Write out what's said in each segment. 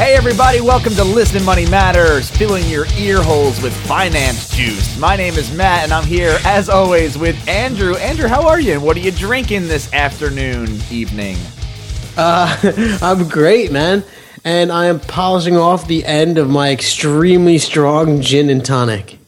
Hey, everybody, welcome to Listen Money Matters, filling your ear holes with finance juice. My name is Matt, and I'm here, as always, with Andrew. Andrew, how are you? And what are you drinking this afternoon, evening? Uh, I'm great, man. And I am polishing off the end of my extremely strong gin and tonic.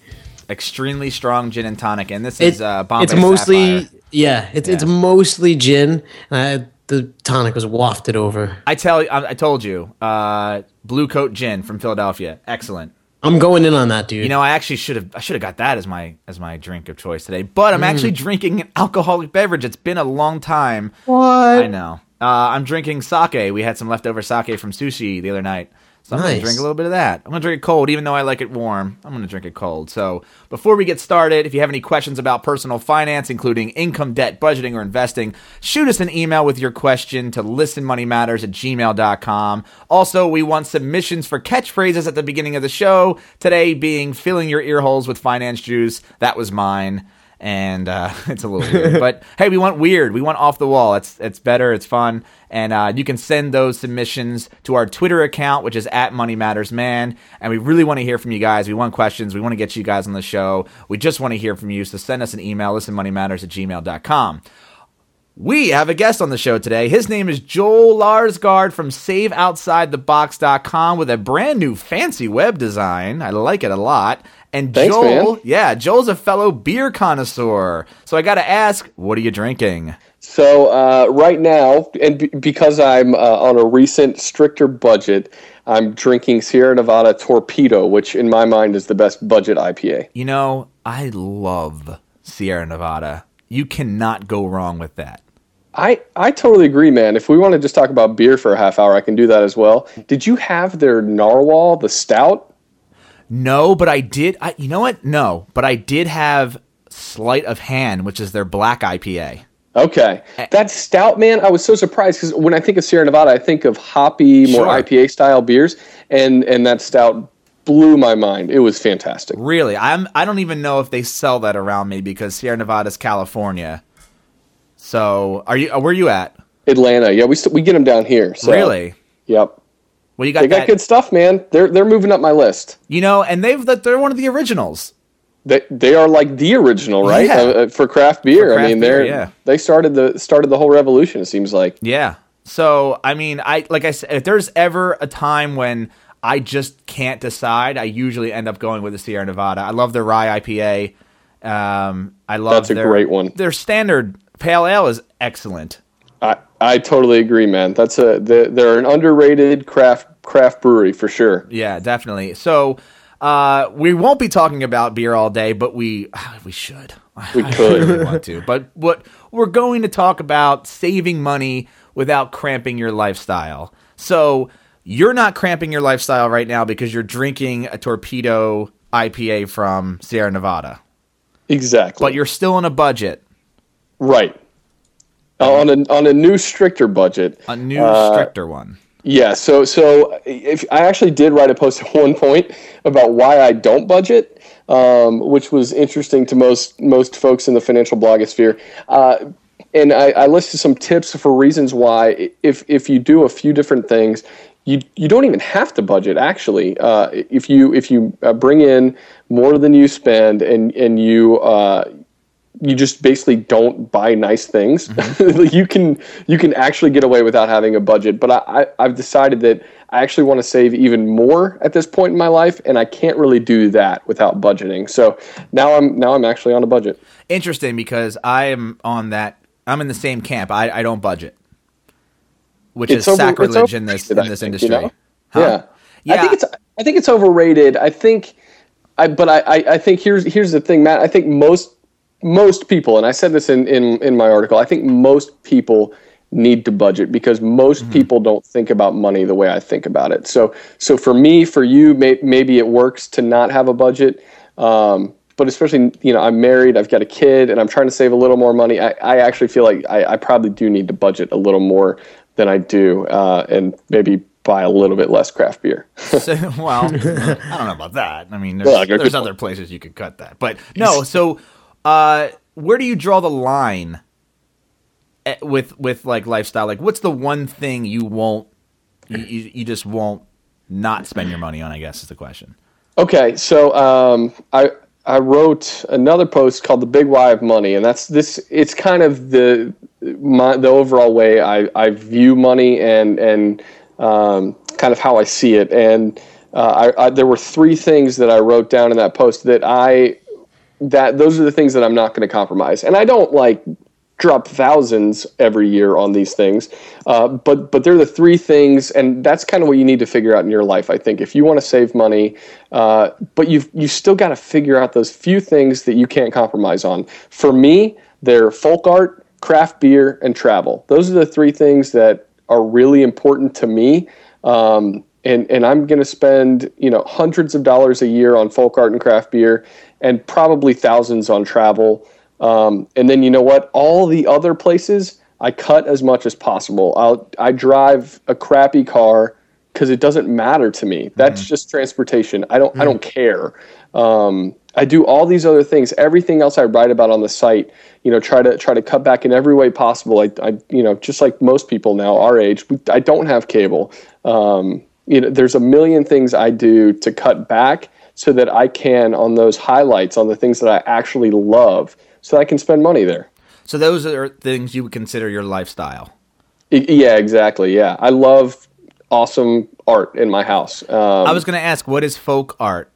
Extremely strong gin and tonic, and this is uh, Bombay It's mostly, Sapphire. yeah, it's it's mostly gin. I, the tonic was wafted over. I tell you, I, I told you, uh, Bluecoat Gin from Philadelphia, excellent. I'm going in on that, dude. You know, I actually should have I should have got that as my as my drink of choice today. But I'm actually drinking an alcoholic beverage. It's been a long time. what? I know. Uh, I'm drinking sake. We had some leftover sake from sushi the other night. So I'm going to drink a little bit of that. I'm going to drink it cold, even though I like it warm. I'm going to drink it cold. So before we get started, if you have any questions about personal finance, including income, debt, budgeting, or investing, shoot us an email with your question to listenmoneymatters at gmail.com. Also, we want submissions for catchphrases at the beginning of the show. Today being filling your ear holes with finance juice. That was mine and uh, it's a little weird. but hey, we want weird. We want off the wall. It's it's better. It's fun, and uh, you can send those submissions to our Twitter account, which is at Money Matters Man. And we really want to hear from you guys. We want questions. We want to get you guys on the show. We just want to hear from you. So send us an email. Listen, money matters at gmail.com. We have a guest on the show today. His name is Joel Larsgaard from SaveOutsideTheBox.com with a brand new fancy web design. I like it a lot. And Thanks, Joel, man. yeah, Joel's a fellow beer connoisseur. So I got to ask, what are you drinking? So uh, right now, and b- because I'm uh, on a recent stricter budget, I'm drinking Sierra Nevada Torpedo, which in my mind is the best budget IPA. You know, I love Sierra Nevada. You cannot go wrong with that. I, I totally agree, man. If we want to just talk about beer for a half hour, I can do that as well. Did you have their Narwhal, the stout? No, but I did. I, you know what? No, but I did have Sleight of Hand, which is their black IPA. Okay, that stout, man. I was so surprised because when I think of Sierra Nevada, I think of hoppy, more Sure. IPA style beers, and and that stout blew my mind. It was fantastic. Really, I'm. I don't even know if they sell that around me because Sierra Nevada is California. So, are you? uh, Where are you at? Atlanta, yeah, we st- we get them down here. So, really? Yep. Well, you got They got that. good stuff, man. They're they're moving up my list. You know, and they've they're one of the originals. They they are like the original, right? Yeah. Uh, uh, for craft beer. For craft I mean, beer, they're yeah. they started the started the whole revolution. It seems like. Yeah. So, I mean, I like I said, if there's ever a time when I just can't decide, I usually end up going with the Sierra Nevada. I love their rye IPA. Um, I love That's a their, great one. Their standard pale ale is excellent. I I totally agree, man. That's a they're, an underrated craft craft brewery for sure. Yeah, definitely. So, uh, we won't be talking about beer all day, but we we should. We could. really want to. But what we're going to talk about saving money without cramping your lifestyle. So you're not cramping your lifestyle right now because you're drinking a torpedo IPA from Sierra Nevada, Exactly. but you're still on a budget, right. Uh, on a on a new stricter budget. a new Uh, stricter one. Yeah, so so if I actually did write a post at one point about why I don't budget, um, which was interesting to most most folks in the financial blogosphere. Uh, and I, I listed some tips for reasons why if if you do a few different things, you you don't even have to budget. Actually, uh, if you if you uh, bring in more than you spend and and you uh, you just basically don't buy nice things. you can you can actually get away without having a budget. But I, I, I've decided that I actually want to save even more at this point in my life, and I can't really do that without budgeting. So now I'm now I'm actually on a budget. Interesting because I am on that. I'm in the same camp. I, I don't budget, which It's is over- sacrilege in this in this think, industry. you know? Huh? Yeah. Yeah. I think it's I think it's overrated. I think I but I, I, I think here's here's the thing, Matt. I think most most people, and I said this in, in, in my article, I think most people need to budget because most people don't think about money the way I think about it. So so for me, for you, may, maybe it works to not have a budget. Um, but especially, you know, I'm married, I've got a kid, and I'm trying to save a little more money. I, I actually feel like I, I probably do need to budget a little more than I do, uh, and maybe buy a little bit less craft beer. So, well, I don't know about that. I mean, there's, Well, there's other places you could cut that, but no. So, uh, where do you draw the line eh, with with like lifestyle? Like, what's the one thing you won't, you, you, you just won't not spend your money on? I guess is the question. Okay, so um, I I wrote another post called "The Big Why of Money," and that's this. It's kind of the my the overall way I, I view money and and um, kind of how I see it. And uh, I, I, there were three things that I wrote down in that post that I that those are the things that I'm not going to compromise. And I don't like drop thousands every year on these things. Uh, but but they're the three things, and that's kind of what you need to figure out in your life. I think if you want to save money, uh, but you've you still got to figure out those few things that you can't compromise on. For me, they're folk art, craft beer, and travel. Those are the three things that are really important to me. Um, and, and I'm going to spend you know hundreds of dollars a year on folk art and craft beer, and probably thousands on travel. Um, and then you know what? All the other places I cut as much as possible. I'll I drive a crappy car because it doesn't matter to me. That's mm-hmm. just transportation. I don't mm-hmm. I don't care. Um, I do all these other things. Everything else I write about on the site, you know, try to try to cut back in every way possible. I, I you know, just like most people now our age, I don't have cable. Um, you know, there's a million things I do to cut back so that I can on those highlights on the things that I actually love so I can spend money there. So those are things you would consider your lifestyle. Yeah, exactly. Yeah, I love awesome art in my house. Um, I was going to ask, what is folk art?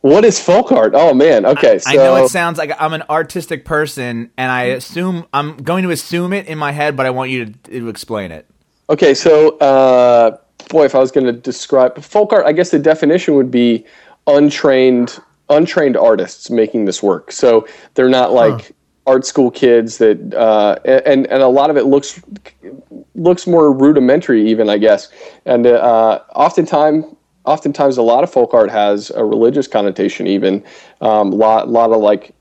What is folk art? Oh man, okay. I, so, I know it sounds like I'm an artistic person, and I assume I'm going to assume it in my head, but I want you to, to explain it. Okay, so uh, boy, if I was going to describe folk art, I guess the definition would be untrained untrained artists making this work. So they're not like huh. art school kids that, uh, and and a lot of it looks looks more rudimentary, even I guess. And uh, oftentimes, oftentimes, a lot of folk art has a religious connotation. Even um, lot a lot of like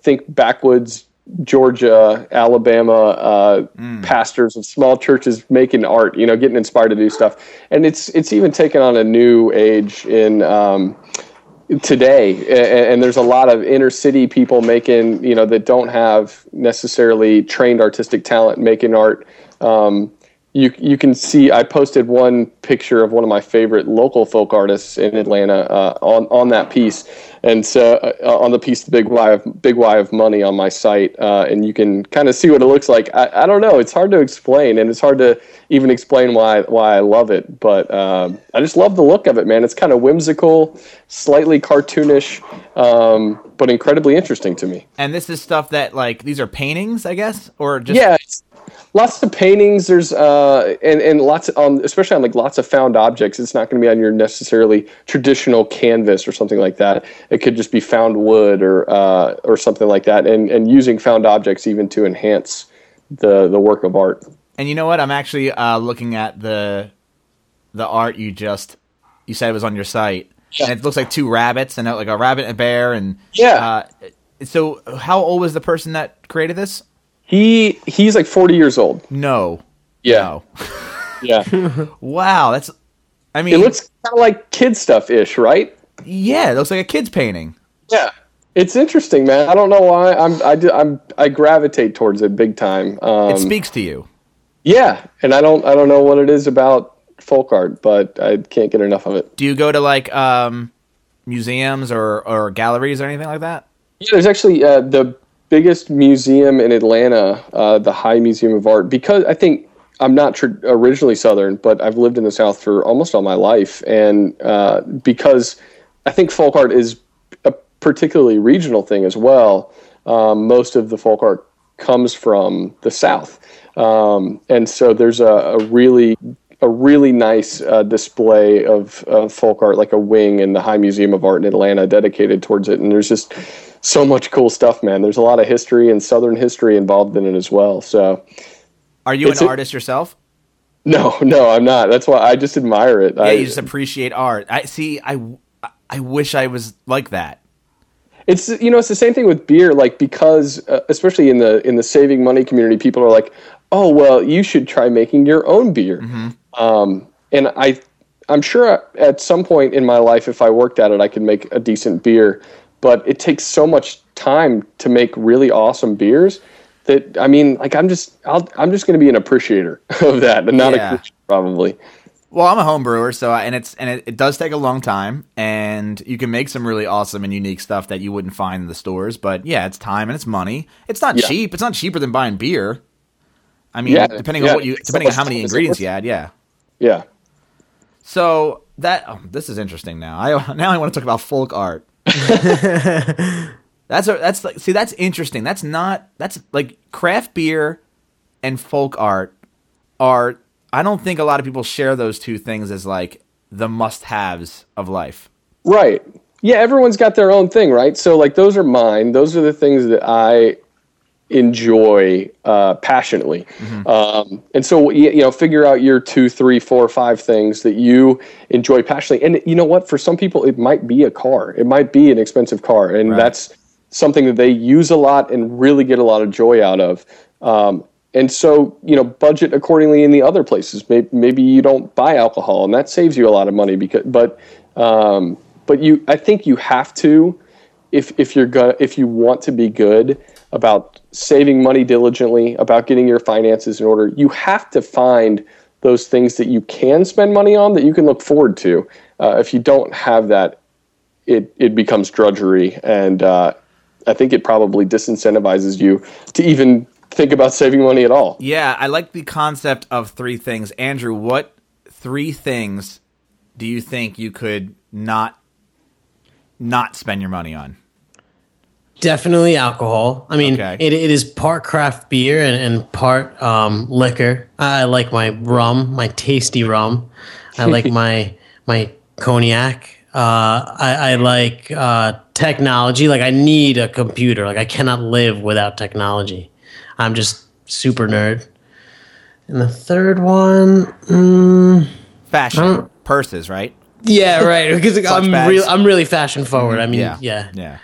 think backwoods Georgia, Alabama uh, mm. pastors of small churches making art, you know, getting inspired to do stuff, and it's it's even taken on a new age in um, today and, there's a lot of inner city people making you know that don't have necessarily trained artistic talent making art um, you you can see I posted one picture of one of my favorite local folk artists in Atlanta uh, on on that piece, and so uh, on the piece the big why of big why of money on my site, uh, and you can kind of see what it looks like. I, I don't know, it's hard to explain, and it's hard to even explain why why I love it, but um, I just love the look of it, man. It's kind of whimsical, slightly cartoonish, um, but incredibly interesting to me. And this is stuff that like these are paintings, I guess, or just yeah lots of paintings. There's uh, and and lots of, on especially on like lots of found objects. It's not going to be on your necessarily traditional canvas or something like that. It could just be found wood or uh, or something like that. And and using found objects even to enhance the the work of art. And you know what? I'm actually uh, looking at the the art you just you said it was on your site. Yeah. And it looks like two rabbits and like a rabbit and a bear and yeah. Uh, so how old was the person that created this? He he's like 40 years old. No. Yeah. No. yeah. wow, that's I mean It looks kind of like kid stuff ish, right? Yeah, it looks like a kid's painting. Yeah. It's interesting, man. I don't know why I'm I do, I'm I gravitate towards it big time. Um, it speaks to you. Yeah, and I don't I don't know what it is about folk art, but I can't get enough of it. Do you go to like um, museums or or galleries or anything like that? Yeah, there's actually uh, the biggest museum in Atlanta, uh, the High Museum of Art, because I think I'm not tr- originally Southern, but I've lived in the South for almost all my life, and uh, because I think folk art is a particularly regional thing as well. Um, most of the folk art comes from the South, um, and so there's a, a, really a really nice uh, display of uh, folk art, like a wing in the High Museum of Art in Atlanta, dedicated towards it. And there's just so much cool stuff, man. There's a lot of history and Southern history involved in it as well. So, are you an artist yourself? No, no, I'm not. That's why I just admire it. Yeah, I, you just appreciate art. I see. I I wish I was like that. It's you know it's the same thing with beer. Like because uh, especially in the in the saving money community, people are like, oh well, you should try making your own beer. Mm-hmm. Um, and I I'm sure at some point in my life, if I worked at it, I could make a decent beer but it takes so much time to make really awesome beers that I mean, like I'm just i am just going to be an appreciator of that, and not yeah. a probably. Well, I'm a home brewer, so I, and it's and it, it does take a long time, and you can make some really awesome and unique stuff that you wouldn't find in the stores. But yeah, it's time and it's money. It's not Yeah. cheap. It's not cheaper than buying beer. I mean, Yeah, depending on what you depending on how many time as it ingredients you add, yeah. Yeah. So that oh, this is interesting now. I now I want to talk about folk art. that's a, that's like see that's interesting. That's not that's like craft beer and folk art are I don't think a lot of people share those two things as like the must-haves of life. Right. Yeah, everyone's got their own thing, right? So like those are mine. Those are the things that I enjoy uh, passionately. Um, and so you, you know, figure out your two, three, four, five things that you enjoy passionately. And you know what? For some people, it might be a car. It might be an expensive car, and Right. that's something that they use a lot and really get a lot of joy out of. Um, and so, you know, budget accordingly in the other places. Maybe, maybe you don't buy alcohol, and that saves you a lot of money. Because, but, um, but you, I think you have to, if if you're gonna, if you want to be good about saving money diligently, about getting your finances in order, you have to find those things that you can spend money on that you can look forward to. Uh, if you don't have that, it it becomes drudgery, and uh, I think it probably disincentivizes you to even think about saving money at all. Yeah, I like the concept of three things. Andrew, what three things do you think you could not not spend your money on? Definitely alcohol. I mean, Okay. it, it is part craft beer and, and part um, liquor. I like my rum, my tasty rum. I like my my cognac. Uh, I, I like uh, technology. Like I need a computer. Like I cannot live without technology. I'm just super nerd. And the third one, mm, Fashion, purses, right? yeah, right. Because I'm real. I'm really fashion forward. I mean, Yeah, yeah. yeah.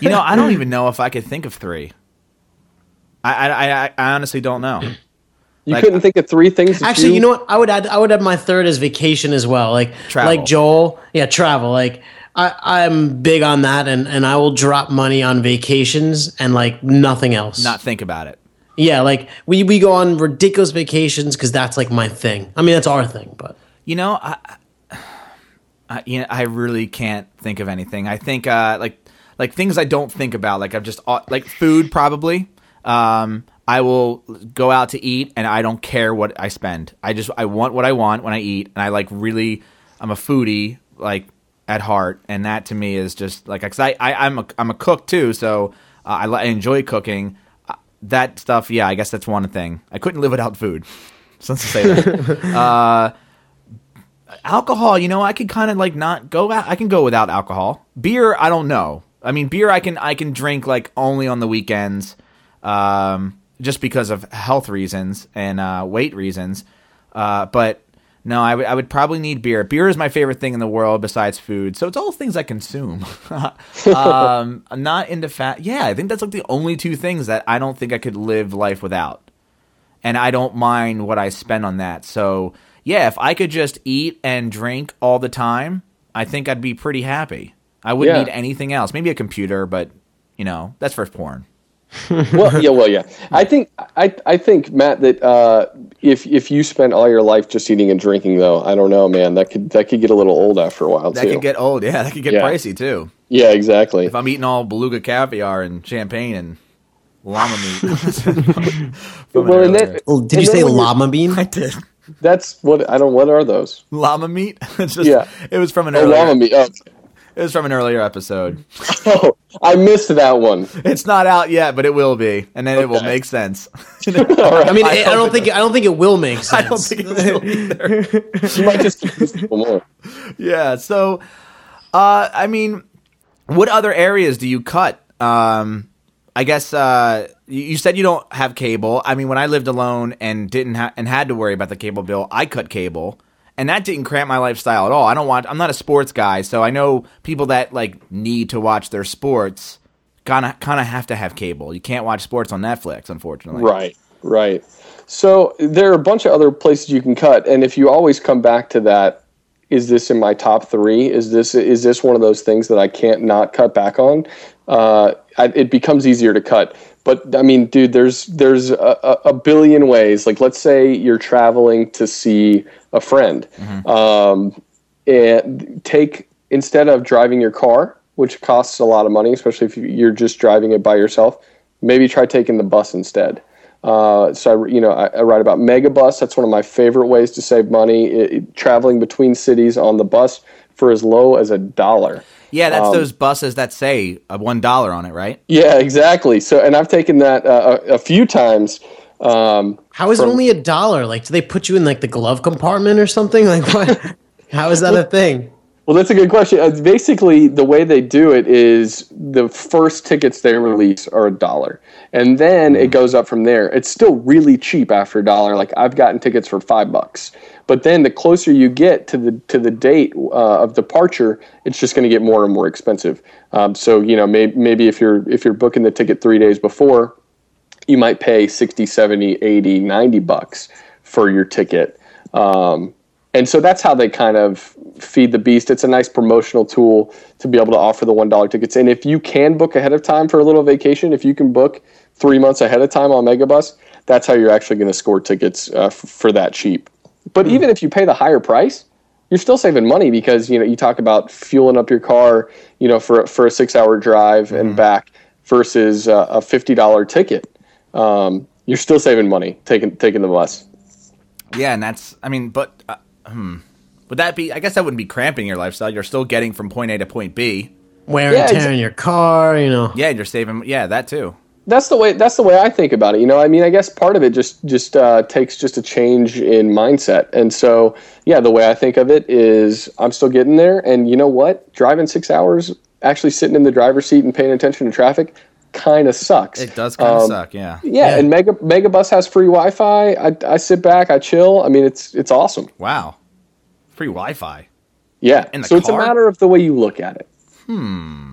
You know, I don't even know if I could think of three. I I, I, I honestly don't know. You Like- couldn't think of three things. that Actually, you know what? I would add. I would add my third as vacation as well. Like Travel. like Joel. Yeah, travel. Like I, I'm big on that, and and I will drop money on vacations and like nothing else. Not think about it. yeah, like we we go on ridiculous vacations because that's like my thing. I mean, that's our thing, but You know, I, I you know, I really can't think of anything. I think uh, like like things I don't think about. Like I've just uh, like food probably. Um, I will go out to eat and I don't care what I spend. I just I want what I want when I eat, and I like really. I'm a foodie like at heart, and that to me is just like because I, I I'm a I'm a cook too, so uh, I, I enjoy cooking. Uh, that stuff, yeah, I guess that's one thing. I couldn't live without food. So let's say that. alcohol you know i could kind of like not go out i can go without alcohol beer i don't know i mean beer i can i can drink like only on the weekends um just because of health reasons and uh weight reasons uh but no I would I would probably need beer beer is my favorite thing in the world besides food so it's all things i consume um i'm not into fat yeah i think that's like the only two things that i don't think i could live life without and I don't mind what I spend on that. So, yeah, if I could just eat and drink all the time, I think I'd be pretty happy. I wouldn't Yeah. need anything else. Maybe a computer, but you know, that's for porn. well, yeah, well, yeah. I think I, I think Matt that uh, if if you spend all your life just eating and drinking, though, I don't know, man. That could that could get a little old after a while That too. could get old. Yeah, that could get Yeah. pricey too. yeah, exactly. If I'm eating all beluga caviar and champagne and llama meat. Well, and earlier- then- Well, did And you say llama bean? I did. That's what I don't. What are those? Llama meat. It's just, Yeah. It was from an Oh, earlier. llama meat. Oh, It was from an earlier episode. oh, I missed that one. It's not out yet, but it will be, and then it will make sense. All right. I mean, I I, don't it think I don't think it will make sense. I don't think it will either. you might just confuse people more. yeah. So, uh, I mean, what other areas do you cut? Um, I guess uh, you, you said you don't have cable. I mean, when I lived alone and didn't ha- and had to worry about the cable bill, I cut cable, and that didn't cramp my lifestyle at all. I don't want. I'm not a sports guy, so I know people that like need to watch their sports. Kind of, kind of have to have cable. You can't watch sports on Netflix, unfortunately. Right, right. So there are a bunch of other places you can cut, and if you always come back to that, is this in my top three? Is this is this one of those things that I can't not cut back on? Uh, I, it becomes easier to cut. But I mean, dude, there's there's a, a billion ways. Like, let's say you're traveling to see a friend, um, and take instead of driving your car, which costs a lot of money, especially if you're just driving it by yourself. Maybe try taking the bus instead. Uh, so I, you know, I, I write about Megabus. That's one of my favorite ways to save money. It, it- traveling between cities on the bus for as low as a dollar. Yeah, that's Um, those buses that say a one dollar on it, right? Yeah, exactly. So, and I've taken that uh, a, a few times. Um, How is it only a dollar? Like, do they put you in like the glove compartment or something? Like, what? How is that a thing? Well, that's a good question. Uh, basically, the way they do it is the first tickets they release are a dollar, and then it goes up from there. It's still really cheap after a dollar. Like I've gotten tickets for five bucks, but then the closer you get to the to the date uh, of departure, it's just going to get more and more expensive. Um, so you know, may, maybe if you're if you're booking the ticket three days before, you might pay 60 70 80 90 bucks for your ticket um, and so that's how they kind of feed the beast. It's a nice promotional tool to be able to offer the one dollar tickets. And if you can book ahead of time for a little vacation if you can book three months ahead of time on megabus that's how you're actually going to score tickets uh, f- for that cheap. But even if you pay the higher price you're still saving money because you know you talk about fueling up your car you know for for a six hour drive and back versus uh, a fifty dollar ticket. Um, you're still saving money taking taking the bus. Yeah, and that's I mean, but uh, hmm, would that be? I guess that wouldn't be cramping your lifestyle. You're still getting from point A to point B. Wear Yeah, and it's- tear in your car, you know. Yeah, you're saving. Yeah, that too. that's the way that's the way I think about it. You know, I mean, I guess part of it just just uh, takes just a change in mindset. And so, yeah, the way I think of it is, I'm still getting there. And you know what? Driving six hours, actually sitting in the driver's seat and paying attention to traffic, kind of sucks. It does kind of Um, suck. Yeah. Yeah, Yeah. and Mega Megabus has free Wi-Fi. I, I sit back, I chill. I mean, it's it's awesome. Wow. Free Wi-Fi. Yeah. In the so it's a matter of the way you look at it. Hmm.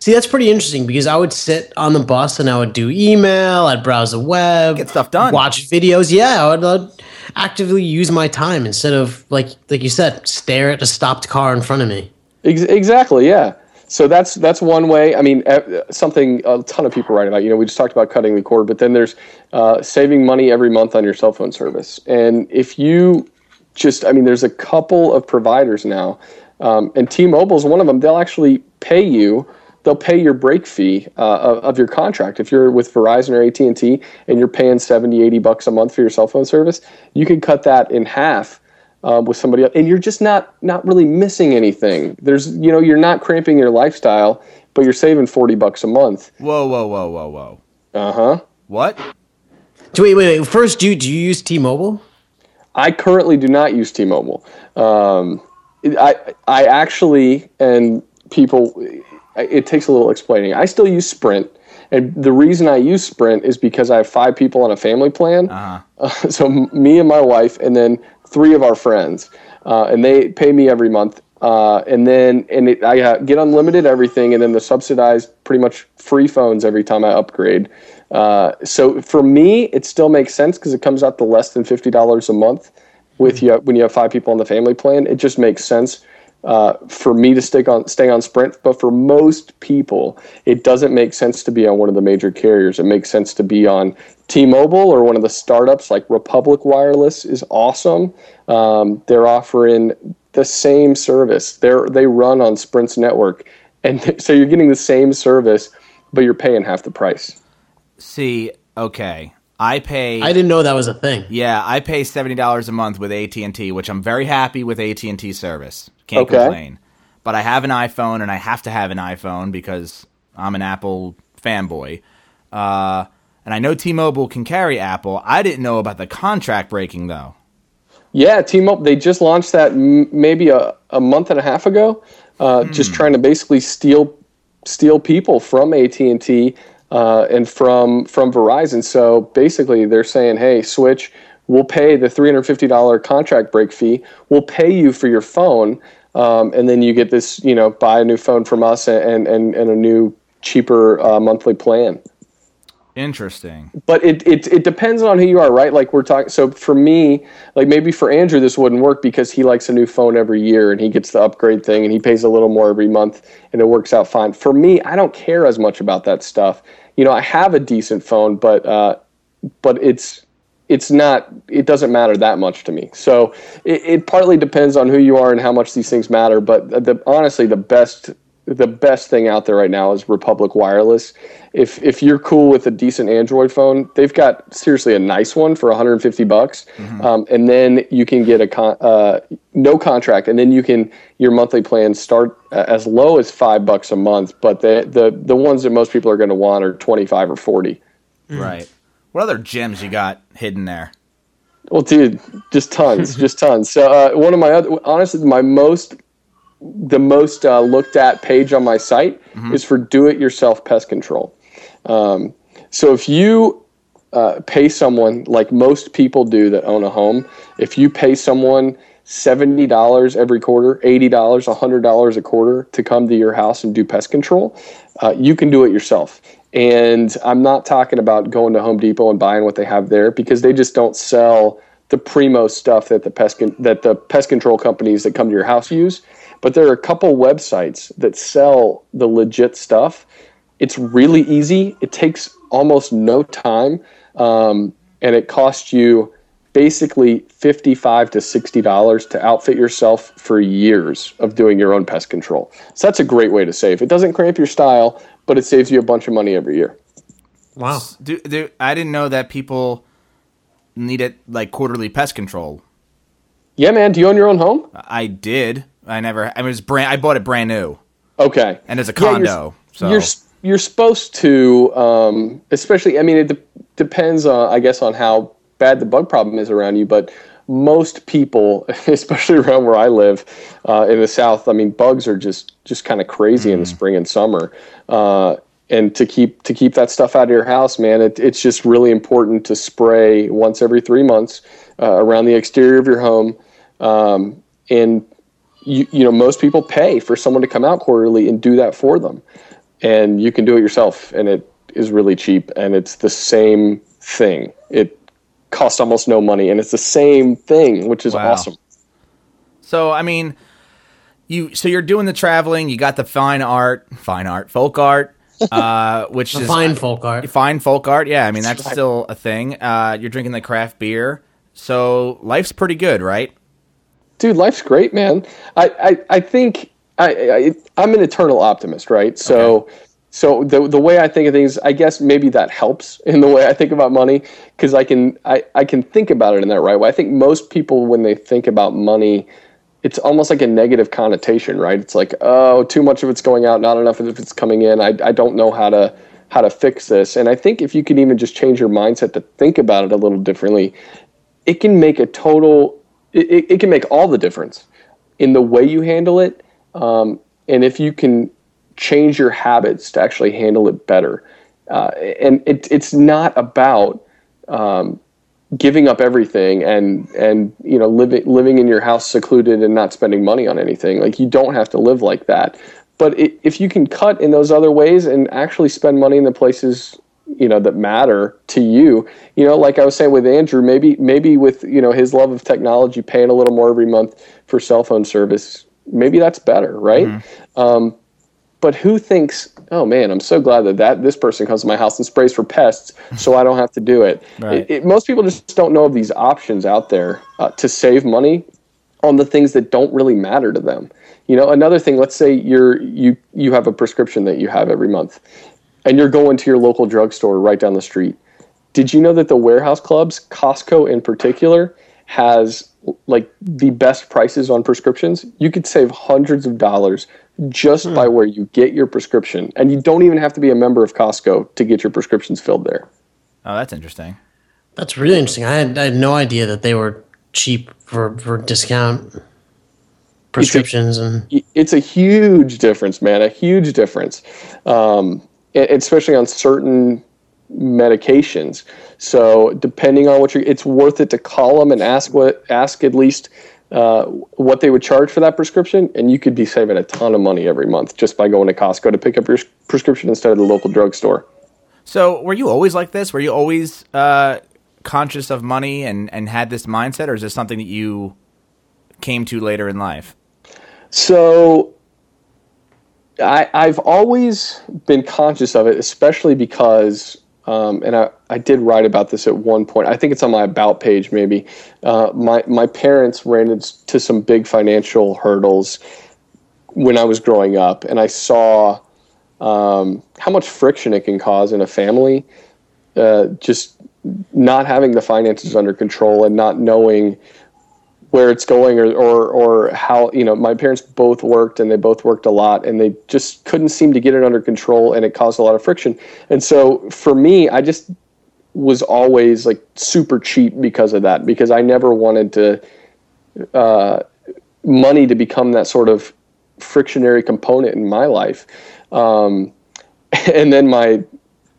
See, that's pretty interesting because I would sit on the bus and I would do email, I'd browse the web, Get stuff done. watch videos. Yeah, I would uh, actively use my time instead of like like you said, stare at a stopped car in front of me. Ex- exactly. Yeah. So that's that's one way. I mean, something a ton of people write about. You know, we just talked about cutting the cord, but then there's uh, saving money every month on your cell phone service. And if you just, I mean, there's a couple of providers now, um, and T-Mobile is one of them. They'll actually pay you. They'll pay your break fee uh, of, of your contract. If you're with Verizon or AT&T and you're paying 70, 80 bucks a month for your cell phone service, you can cut that in half um, with somebody else, and you're just not not really missing anything. There's you know you're not cramping your lifestyle, but you're saving forty bucks a month. Whoa, whoa, whoa, whoa, whoa. Uh huh. What? So wait, wait, wait. First, do do you use T-Mobile? I currently do not use T-Mobile. Um, I I actually and people, it takes a little explaining. I still use Sprint, and the reason I use Sprint is because I have five people on a family plan. Uh, so m- me and my wife, and then three of our friends, uh, and they pay me every month. Uh, and then and it, I uh, get unlimited everything, and then the subsidized pretty much free phones every time I upgrade. Uh, so for me, it still makes sense because it comes out to less than fifty dollars a month with you when you have five people on the family plan. It just makes sense uh, for me to stick on stay on Sprint. But for most people, it doesn't make sense to be on one of the major carriers. It makes sense to be on T-Mobile or one of the startups like Republic Wireless is awesome. Um, they're offering the same service. They're they run on Sprint's network, and so you're getting the same service, but you're paying half the price. See, okay. I pay. I didn't know that was a thing. Yeah, I pay seventy dollars a month with AT and T, which I'm very happy with AT and T service. Can't Okay. complain. But I have an iPhone, and I have to have an iPhone because I'm an Apple fanboy. Uh, and I know T-Mobile can carry Apple. I didn't know about the contract breaking though. Yeah, T-Mobile. They just launched that m- maybe a, a month and a half ago. Uh, Just trying to basically steal steal people from AT and T uh, and from from Verizon. So basically, they're saying, "Hey, switch. We'll pay the three hundred fifty dollar contract break fee. We'll pay you for your phone, um, and then you get this. You know, buy a new phone from us and and and a new cheaper uh, monthly plan." Interesting. but it, it it depends on who you are, right? Like we're talking. So for me, like maybe for Andrew, this wouldn't work because he likes a new phone every year and he gets the upgrade thing and he pays a little more every month and it works out fine. For me, I don't care as much about that stuff. You know, I have a decent phone, but uh, but it's it's not it doesn't matter that much to me. So it, it partly depends on who you are and how much these things matter. But the, honestly, the best the best thing out there right now is Republic Wireless. If if you're cool with a decent Android phone, they've got seriously a nice one for 150 bucks, um, and then you can get a con- uh, no contract, and then you can your monthly plans start uh, as low as five bucks a month. But the the the ones that most people are going to want are 25 or 40. Right. What other gems you got hidden there? Well, dude, just tons, just tons. So uh, one of my other, honestly, my most, the most uh, looked at page on my site is for do-it-yourself pest control. Um, so if you uh, pay someone like most people do that own a home, if you pay someone seventy dollars every quarter, eighty dollars, hundred dollars a quarter to come to your house and do pest control, uh, you can do it yourself. And I'm not talking about going to Home Depot and buying what they have there because they just don't sell the primo stuff that the pest con- that the pest control companies that come to your house use. But there are a couple websites that sell the legit stuff. It's really easy. It takes almost no time, um, and it costs you basically fifty-five to sixty dollars to outfit yourself for years of doing your own pest control. So that's a great way to save. It doesn't cramp your style, but it saves you a bunch of money every year. Wow. Do, do, I didn't know that people needed like quarterly pest control. Yeah, man. Do you own your own home? I did. I never. I mean, it was brand. I bought it brand new, Okay. and it's a Yeah, you're- condo. so You're you're supposed to, um, especially. I mean, it de- depends on, I guess, on how bad the bug problem is around you. But most people, especially around where I live uh, in the South, I mean, bugs are just just kind of crazy in the spring and summer. Uh, and to keep to keep that stuff out of your house, man, it, it's just really important to spray once every three months uh, around the exterior of your home. Um, and you, you know, most people pay for someone to come out quarterly and do that for them and you can do it yourself and it is really cheap and it's the same thing it costs almost no money and it's the same thing which is Wow. awesome So I mean, you so you're doing the traveling. You got the fine art, fine art, folk art, uh, which is Fine folk art. fine folk art. Yeah, I mean that's still a thing. Uh, you're drinking the craft beer, so life's pretty good, right? dude life's great man i i, I think I, I i'm an eternal optimist right so so the the way i think of things i guess maybe that helps in the way i think about money because i can I, I can think about it in that right way i think most people when they think about money it's almost like a negative connotation right? It's like oh too much of it's going out not enough of it's coming in. I, I don't know how to how to fix this. And i think if you can even just change your mindset to think about it a little differently it can make a total it, it, can make all the difference in the way you handle it. Um, and if you can change your habits to actually handle it better uh, and it, it's not about um, giving up everything and and you know living living in your house secluded and not spending money on anything. Like you don't have to live like that. But it, if you can cut in those other ways and actually spend money in the places you know that matter to you you know like i was saying with andrew maybe maybe with you know his love of technology paying a little more every month for cell phone service maybe that's better right? Um, but who thinks oh man i'm so glad that, that this person comes to my house and sprays for pests so i don't have to do it, Right. It- it- most people just don't know of these options out there uh, to save money on the things that don't really matter to them. You know another thing let's say you're you you have a prescription that you have every month and you're going to your local drugstore right down the street. Did you know that the warehouse clubs costco in particular has like the best prices on prescriptions you could save hundreds of dollars just by where you get your prescription and you don't even have to be a member of costco to get your prescriptions filled there Oh, that's interesting. That's really interesting. I had, I had no idea that they were cheap for, for discount prescriptions and it's a huge difference, man. A huge difference, um, especially on certain medications. So depending on what you're, it's worth it to call them and ask what ask at least uh, what they would charge for that prescription, and you could be saving a ton of money every month just by going to Costco to pick up your prescription instead of the local drugstore. So, were you always like this? Were you always uh, conscious of money and and had this mindset, or is this something that you came to later in life? So I, I've always been conscious of it, especially because, um, and I, I did write about this at one point. I think it's on my about page, maybe. Uh, my my parents ran into some big financial hurdles when I was growing up, and I saw um, how much friction it can cause in a family. Uh, just not having the finances under control and not knowing where it's going or, or or how you know my parents both worked and they both worked a lot and they just couldn't seem to get it under control and it caused a lot of friction. And so for me i just was always like super cheap because of that because i never wanted to uh, money to become that sort of frictionary component in my life. Um, and then my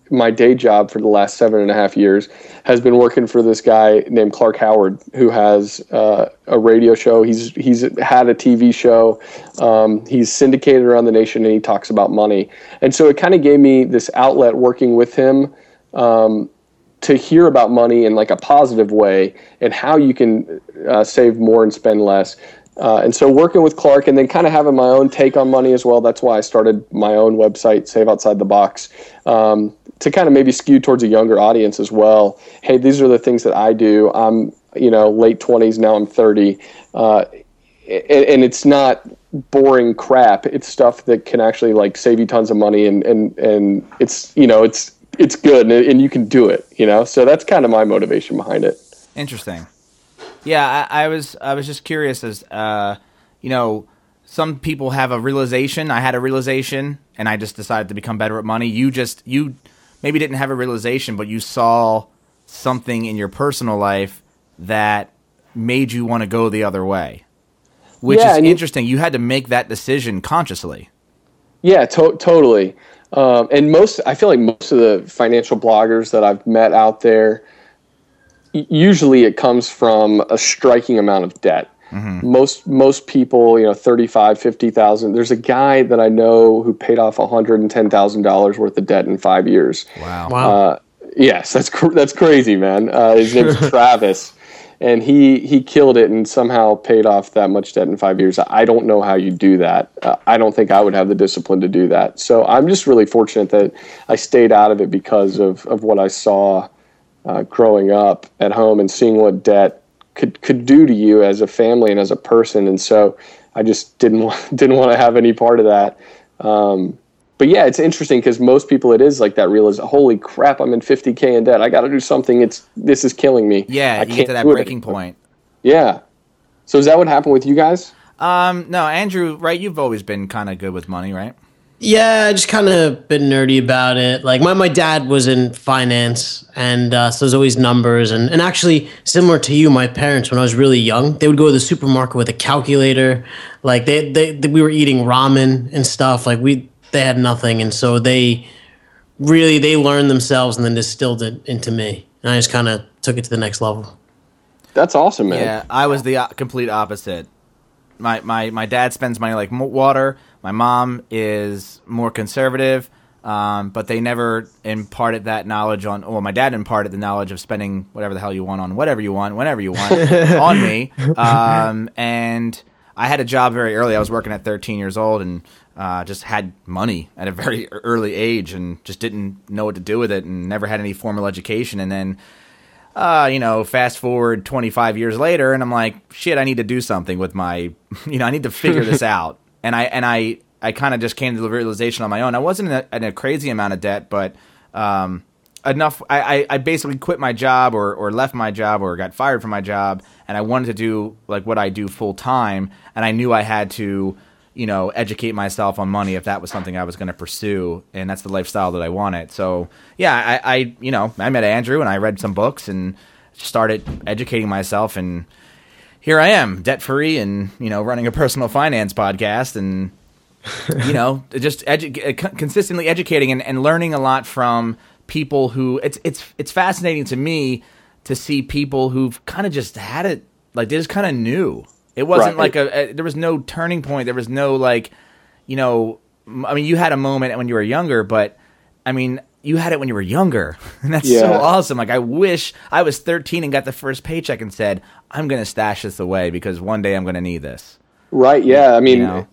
my day job for the last seven and a half years has been working for this guy named Clark Howard, who has uh, a radio show. He's he's had a TV show. Um, he's syndicated around the nation, and he talks about money. And so it kind of gave me this outlet working with him um, to hear about money in like a positive way and how you can uh, save more and spend less. Uh, and so working with Clark and then kind of having my own take on money as well. That's why I started my own website, Save Outside the Box. Um, to kind of maybe skew towards a younger audience as well. Hey, these are the things that I do. I'm, you know, late 20s, now I'm 30. Uh, and, and, it's not boring crap. It's stuff that can actually like save you tons of money and, and, and it's, you know, it's, it's good and, and you can do it, you know? So that's kind of my motivation behind it. Interesting. Yeah. I, I was, I was just curious as, uh, you know, some people have a realization. I had a realization and I just decided to become better at money. You just, you, maybe didn't have a realization, but you saw something in your personal life that made you want to go the other way, which yeah, is interesting. You, you, had to make that decision consciously. Yeah, to- totally. Um, and most, I feel like most of the financial bloggers that I've met out there, usually it comes from a striking amount of debt. Mm-hmm. Most most people, you know, 35, 50,000. There's a guy that I know who paid off $110,000 worth of debt in 5 years. Wow. Wow. Uh, yes, that's cr- that's crazy, man. Uh, his name's Travis. And he, he killed it and somehow paid off that much debt in five years. I don't know how you do that. Uh, I don't think I would have the discipline to do that. So I'm just really fortunate that I stayed out of it because of, of what I saw uh, growing up at home and seeing what debt could could do to you as a family and as a person. And so I just didn't want, didn't want to have any part of that. Um, but yeah, it's interesting because most people it is like that realize, holy crap, I'm in 50k in debt. I got to do something. It's this is killing me. Yeah, I you get to that breaking point. Yeah. So is that what happened with you guys? Um, no, Andrew, right? You've always been kind of good with money, right? Yeah, I just kind of been nerdy about it. Like my, my dad was in finance, and uh, so there's always numbers. And, and actually, similar to you, my parents, when I was really young, they would go to the supermarket with a calculator. Like they, they, they we were eating ramen and stuff. Like we they had nothing, and so they really they learned themselves and then distilled it into me. And I just kind of took it to the next level. That's awesome, man. Yeah, I was the complete opposite. My my my dad spends money like water my mom is more conservative, um, but they never imparted that knowledge on. Well, my dad imparted the knowledge of spending whatever the hell you want on whatever you want, whenever you want on me. Um, and I had a job very early. I was working at 13 years old and uh, just had money at a very early age and just didn't know what to do with it and never had any formal education. And then uh, you know, fast forward 25 years later, and I'm like, shit, I need to do something with my, you know, I need to figure this out and I and I I kind of just came to the realization on my own. I wasn't in a, in a crazy amount of debt, but um, enough. I, I, I, basically quit my job or, or left my job or got fired from my job, and I wanted to do like what I do full time, and I knew I had to, you know, educate myself on money if that was something I was going to pursue, and that's the lifestyle that I wanted. So yeah, I, I you know I met Andrew and I read some books and started educating myself and here I am, debt free, and you know, running a personal finance podcast, and you know, just edu- uh, consistently educating and, and learning a lot from people who it's it's it's fascinating to me to see people who've kind of just had it like they just kind of knew it wasn't right. like a, a, there was no turning point there was no like you know i mean you had a moment when you were younger but i mean you had it when you were younger. And that's so awesome. Like, I wish I was 13 and got the first paycheck and said, I'm going to stash this away because one day I'm going to need this. Right. Yeah. I mean, You know?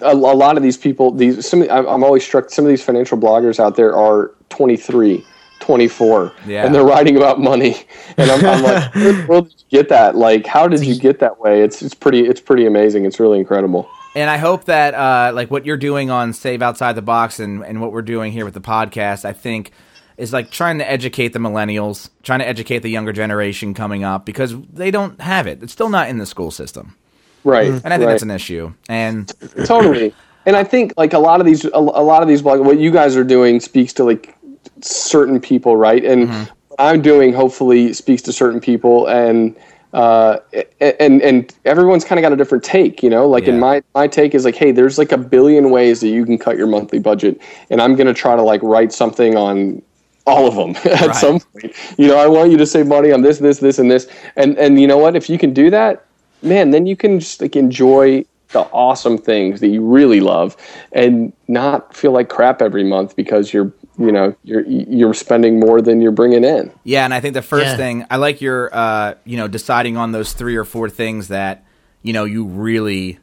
a, a lot of these people, these some, I'm always struck. Some of these financial bloggers out there are 23, 24, Yeah. and they're writing about money. And I'm, I'm like, where in the world did you get that? Like, how did you get that way? It's it's pretty it's pretty amazing. It's really incredible. And I hope that, uh, like, what you're doing on Save Outside the Box and, and what we're doing here with the podcast, I think is like trying to educate the millennials, trying to educate the younger generation coming up because they don't have it. It's still not in the school system. Right. And I think right. that's an issue. And totally. And I think like a lot of these, a, a lot of these blogs, what you guys are doing speaks to like certain people, right? And what I'm doing hopefully speaks to certain people, and uh, and and everyone's kind of got a different take, you know. Like Yeah. in my my take is like, hey, there's like a billion ways that you can cut your monthly budget, and I'm gonna try to like write something on all of them at Right. some point. You know, I want you to save money on this, this, this, and this, and and you know what? If you can do that, man, then you can just like enjoy the awesome things that you really love and not feel like crap every month because you're you know you're you're spending more than you're bringing in Yeah, and I think the first Yeah. thing I like your uh, you know, deciding on those three or four things that, you know, you really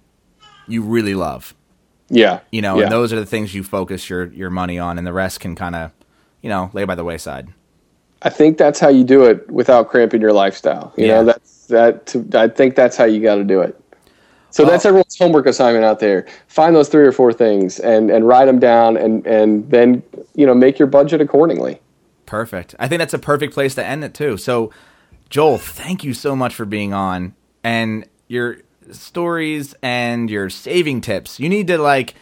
you really love. yeah You know, yeah. and those are the things you focus your your money on and the rest can kind of, you know, lay by the wayside. i think that's how you do it without cramping your lifestyle you Yeah. know that's that i think that's how you got to do it so that's everyone's homework assignment out there find those three or four things and and write them down and and then you know make your budget accordingly Perfect. I think that's a perfect place to end it too. So, Joel, thank you so much for being on and your stories and your saving tips. You need to like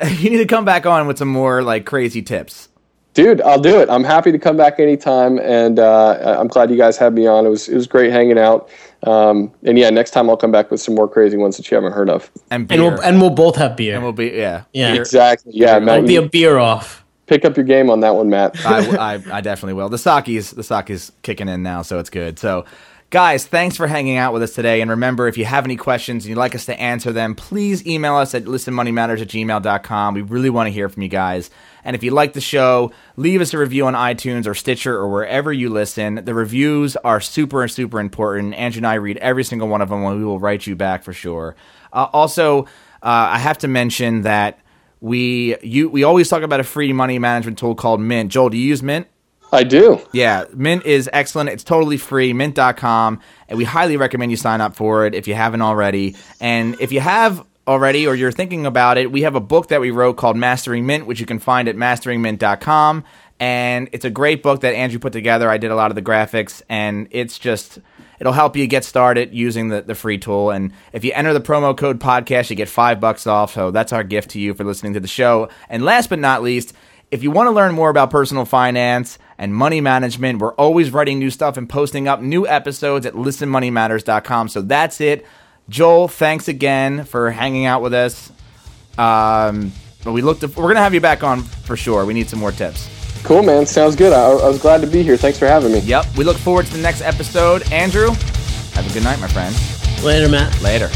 you need to come back on with some more like crazy tips. Dude, I'll do it. I'm happy to come back anytime, and uh, I'm glad you guys had me on. It was it was great hanging out. Um, and yeah, next time I'll come back with some more crazy ones that you haven't heard of. And beer. And we'll and we'll both have beer. And we'll be yeah. Yeah. Beer. Exactly. Yeah, Matt, It'll be a beer off. pick up your game on that one, Matt. I, I, I definitely will. The sake's the sake's kicking in now, so it's good. So, guys, thanks for hanging out with us today. And remember, if you have any questions and you'd like us to answer them, please email us at listenmoneymatters at gmail.com. We really want to hear from you guys. And if you like the show, leave us a review on iTunes or Stitcher or wherever you listen. The reviews are super, super important. Andrew and I read every single one of them, and we will write you back for sure. Uh, also, uh, I have to mention that we you we always talk about a free money management tool called Mint. Joel, do you use Mint? I do. Yeah, Mint is excellent. It's totally free, mint.com, and we highly recommend you sign up for it if you haven't already. And if you have already or you're thinking about it, we have a book that we wrote called Mastering Mint, which you can find at masteringmint.com. And it's a great book that Andrew put together. I did a lot of the graphics, and it's just it'll help you get started using the, the free tool. And if you enter the promo code podcast, you get five bucks off. So that's our gift to you for listening to the show. And last but not least, if you want to learn more about personal finance and money management, we're always writing new stuff and posting up new episodes at listenmoneymatters.com. So that's it. Joel, thanks again for hanging out with us. Um, but we looked. We're gonna have you back on for sure. We need some more tips. Cool, man. Sounds good. I, I was glad to be here. Thanks for having me. Yep. We look forward to the next episode. Andrew, have a good night, my friend. Later, Matt. Later.